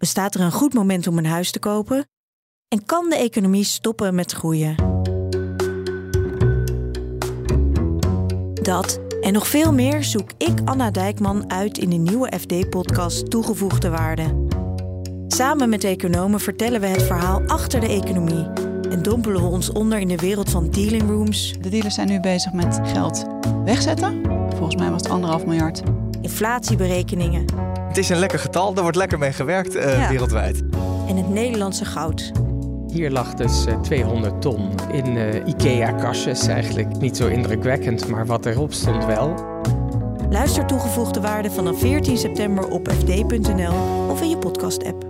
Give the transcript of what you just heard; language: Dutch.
Bestaat er een goed moment om een huis te kopen? En kan de economie stoppen met groeien? Dat en nog veel meer zoek ik, Anna Dijkman, uit in de nieuwe FD-podcast Toegevoegde Waarde. Samen met economen vertellen we het verhaal achter de economie en dompelen we ons onder in de wereld van dealing rooms, De dealers zijn nu bezig met geld wegzetten. Volgens mij was het anderhalf miljard. inflatieberekeningen Het is een lekker getal, daar wordt lekker mee gewerkt eh, Ja. wereldwijd. en het Nederlandse goud. Hier lag dus eh, 200 ton in eh, IKEA-kastjes. Eigenlijk niet zo indrukwekkend, maar wat erop stond wel. Luister Toegevoegde Waarde vanaf 14 september op fd.nl of in je podcast-app.